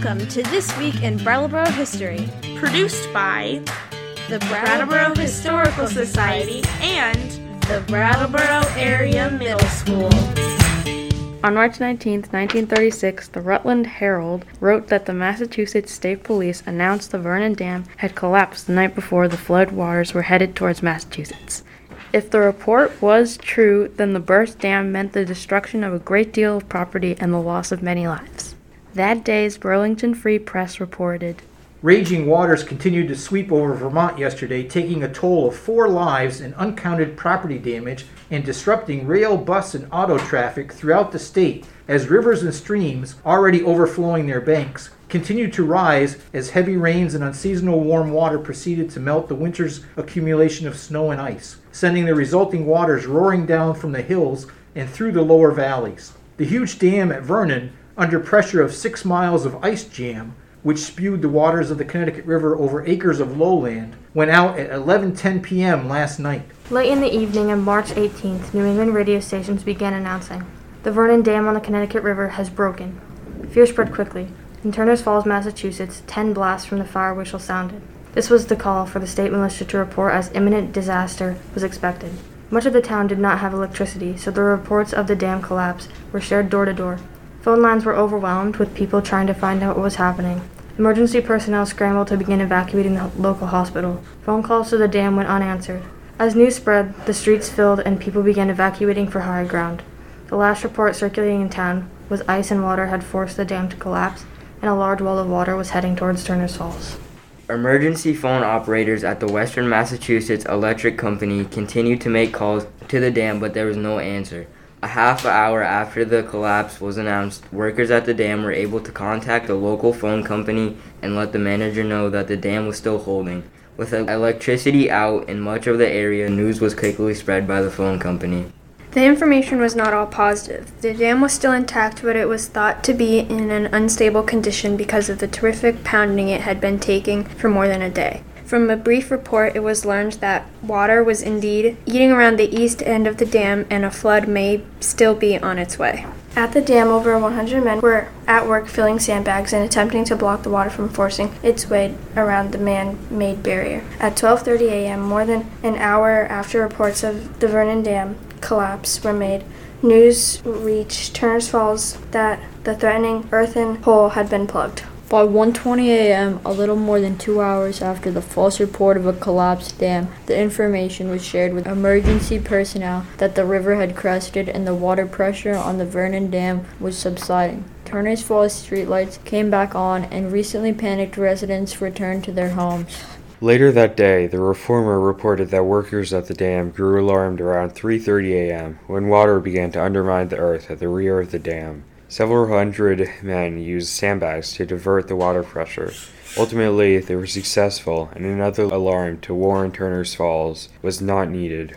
Welcome to This Week in Brattleboro History, produced by the Brattleboro Historical Society and the Brattleboro Area Middle School. On March 19, 1936, the Rutland Herald wrote that the Massachusetts State Police announced the Vernon Dam had collapsed the night before the flood waters were headed towards Massachusetts. If the report was true, then the burst dam meant the destruction of a great deal of property and the loss of many lives. That day's Burlington Free Press reported Raging waters continued to sweep over Vermont yesterday, taking a toll of four lives and uncounted property damage and disrupting rail, bus, and auto traffic throughout the state as rivers and streams, already overflowing their banks, continued to rise as heavy rains and unseasonal warm water proceeded to melt the winter's accumulation of snow and ice, sending the resulting waters roaring down from the hills and through the lower valleys. The huge dam at Vernon, under pressure of six miles of ice jam, which spewed the waters of the Connecticut River over acres of lowland, went out at 11:10 p.m. last night. Late in the evening of March 18th, New England radio stations began announcing, "The Vernon Dam on the Connecticut River has broken." Fear spread quickly. In Turners Falls, Massachusetts, 10 blasts from the fire whistle sounded. This was the call for the state militia to report as imminent disaster was expected. Much of the town did not have electricity, so the reports of the dam collapse were shared door to door. Phone lines were overwhelmed with people trying to find out what was happening. Emergency personnel scrambled to begin evacuating the local hospital. Phone calls to the dam went unanswered. As news spread, the streets filled and people began evacuating for higher ground. The last report circulating in town was ice and water had forced the dam to collapse, and a large wall of water was heading towards Turner's Falls. Emergency phone operators at the Western Massachusetts Electric Company continued to make calls to the dam, but there was no answer. A half hour after the collapse was announced, workers at the dam were able to contact a local phone company and let the manager know that the dam was still holding. With electricity out in much of the area, news was quickly spread by the phone company. The information was not all positive. The dam was still intact, but it was thought to be in an unstable condition because of the terrific pounding it had been taking for more than a day. From a brief report, it was learned that water was indeed eating around the east end of the dam and a flood may still be on its way. At the dam, over 100 men were at work filling sandbags and attempting to block the water from forcing its way around the man-made barrier. At 12:30 a.m., more than an hour after reports of the Vernon Dam collapse were made, news reached Turners Falls that the threatening earthen hole had been plugged. By 1:20 a.m., a little more than 2 hours after the false report of a collapsed dam, the information was shared with emergency personnel that the river had crested and the water pressure on the Vernon Dam was subsiding. Turners Falls streetlights came back on and recently panicked residents returned to their homes. Later that day, the reformer reported that workers at the dam grew alarmed around 3:30 a.m. when water began to undermine the earth at the rear of the dam. Several hundred men used sandbags to divert the water pressure. Ultimately, they were successful, and another alarm to warn Turner's Falls was not needed.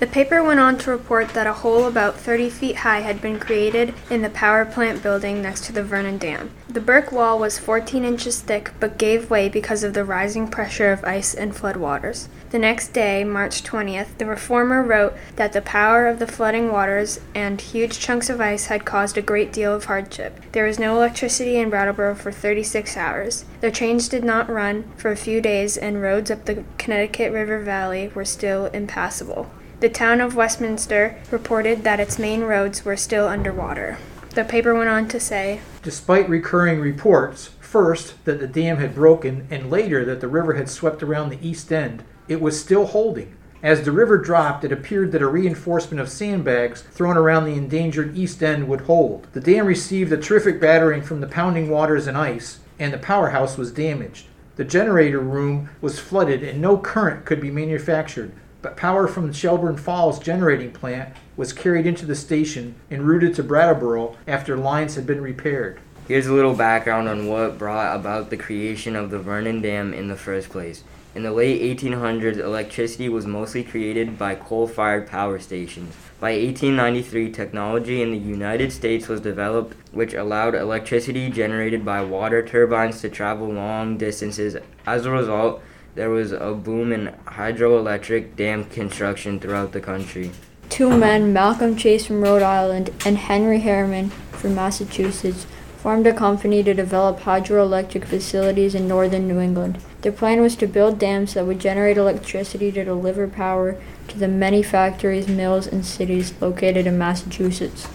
The paper went on to report that a hole about 30 feet high had been created in the power plant building next to the Vernon Dam. The brick wall was 14 inches thick but gave way because of the rising pressure of ice and floodwaters. The next day, March 20th, the reformer wrote that the power of the flooding waters and huge chunks of ice had caused a great deal of hardship. There was no electricity in Brattleboro for 36 hours. The trains did not run for a few days, and roads up the Connecticut River Valley were still impassable. The town of Westminster reported that its main roads were still underwater. The paper went on to say Despite recurring reports, first that the dam had broken and later that the river had swept around the east end, it was still holding. As the river dropped, it appeared that a reinforcement of sandbags thrown around the endangered east end would hold. The dam received a terrific battering from the pounding waters and ice, and the powerhouse was damaged. The generator room was flooded and no current could be manufactured, but power from the Shelburne Falls generating plant was carried into the station and routed to Brattleboro after lines had been repaired. Here's a little background on what brought about the creation of the Vernon Dam in the first place. In the late 1800s, electricity was mostly created by coal fired power stations. By 1893, technology in the United States was developed which allowed electricity generated by water turbines to travel long distances. As a result, there was a boom in hydroelectric dam construction throughout the country. Two men, Malcolm Chase from Rhode Island and Henry Harriman from Massachusetts, formed a company to develop hydroelectric facilities in northern New England. Their plan was to build dams that would generate electricity to deliver power to the many factories, mills, and cities located in Massachusetts.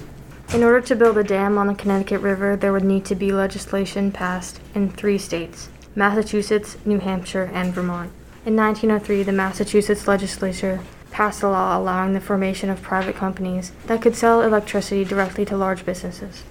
In order to build a dam on the Connecticut River, there would need to be legislation passed in three states Massachusetts, New Hampshire, and Vermont. In 1903, the Massachusetts legislature passed a law allowing the formation of private companies that could sell electricity directly to large businesses.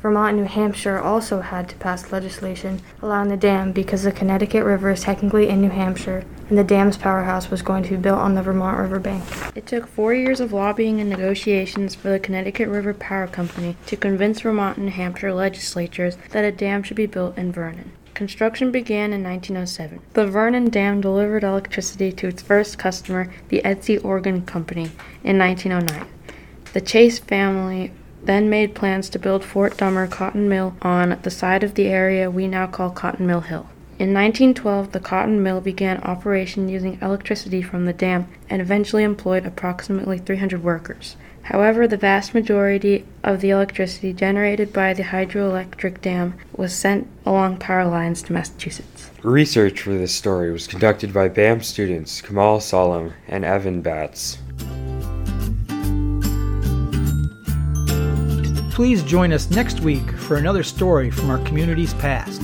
Vermont and New Hampshire also had to pass legislation allowing the dam because the Connecticut River is technically in New Hampshire and the dam's powerhouse was going to be built on the Vermont River bank. It took four years of lobbying and negotiations for the Connecticut River Power Company to convince Vermont and New Hampshire legislatures that a dam should be built in Vernon. Construction began in 1907. The Vernon Dam delivered electricity to its first customer, the Estey Organ Company, in 1909. The Chase family then made plans to build Fort Dummer Cotton Mill on the side of the area we now call Cotton Mill Hill. In 1912, the cotton mill began operation using electricity from the dam and eventually employed approximately 300 workers. However, the vast majority of the electricity generated by the hydroelectric dam was sent along power lines to Massachusetts. Research for this story was conducted by BAM students Kamal Salam and Evan Batts. Please join us next week for another story from our community's past.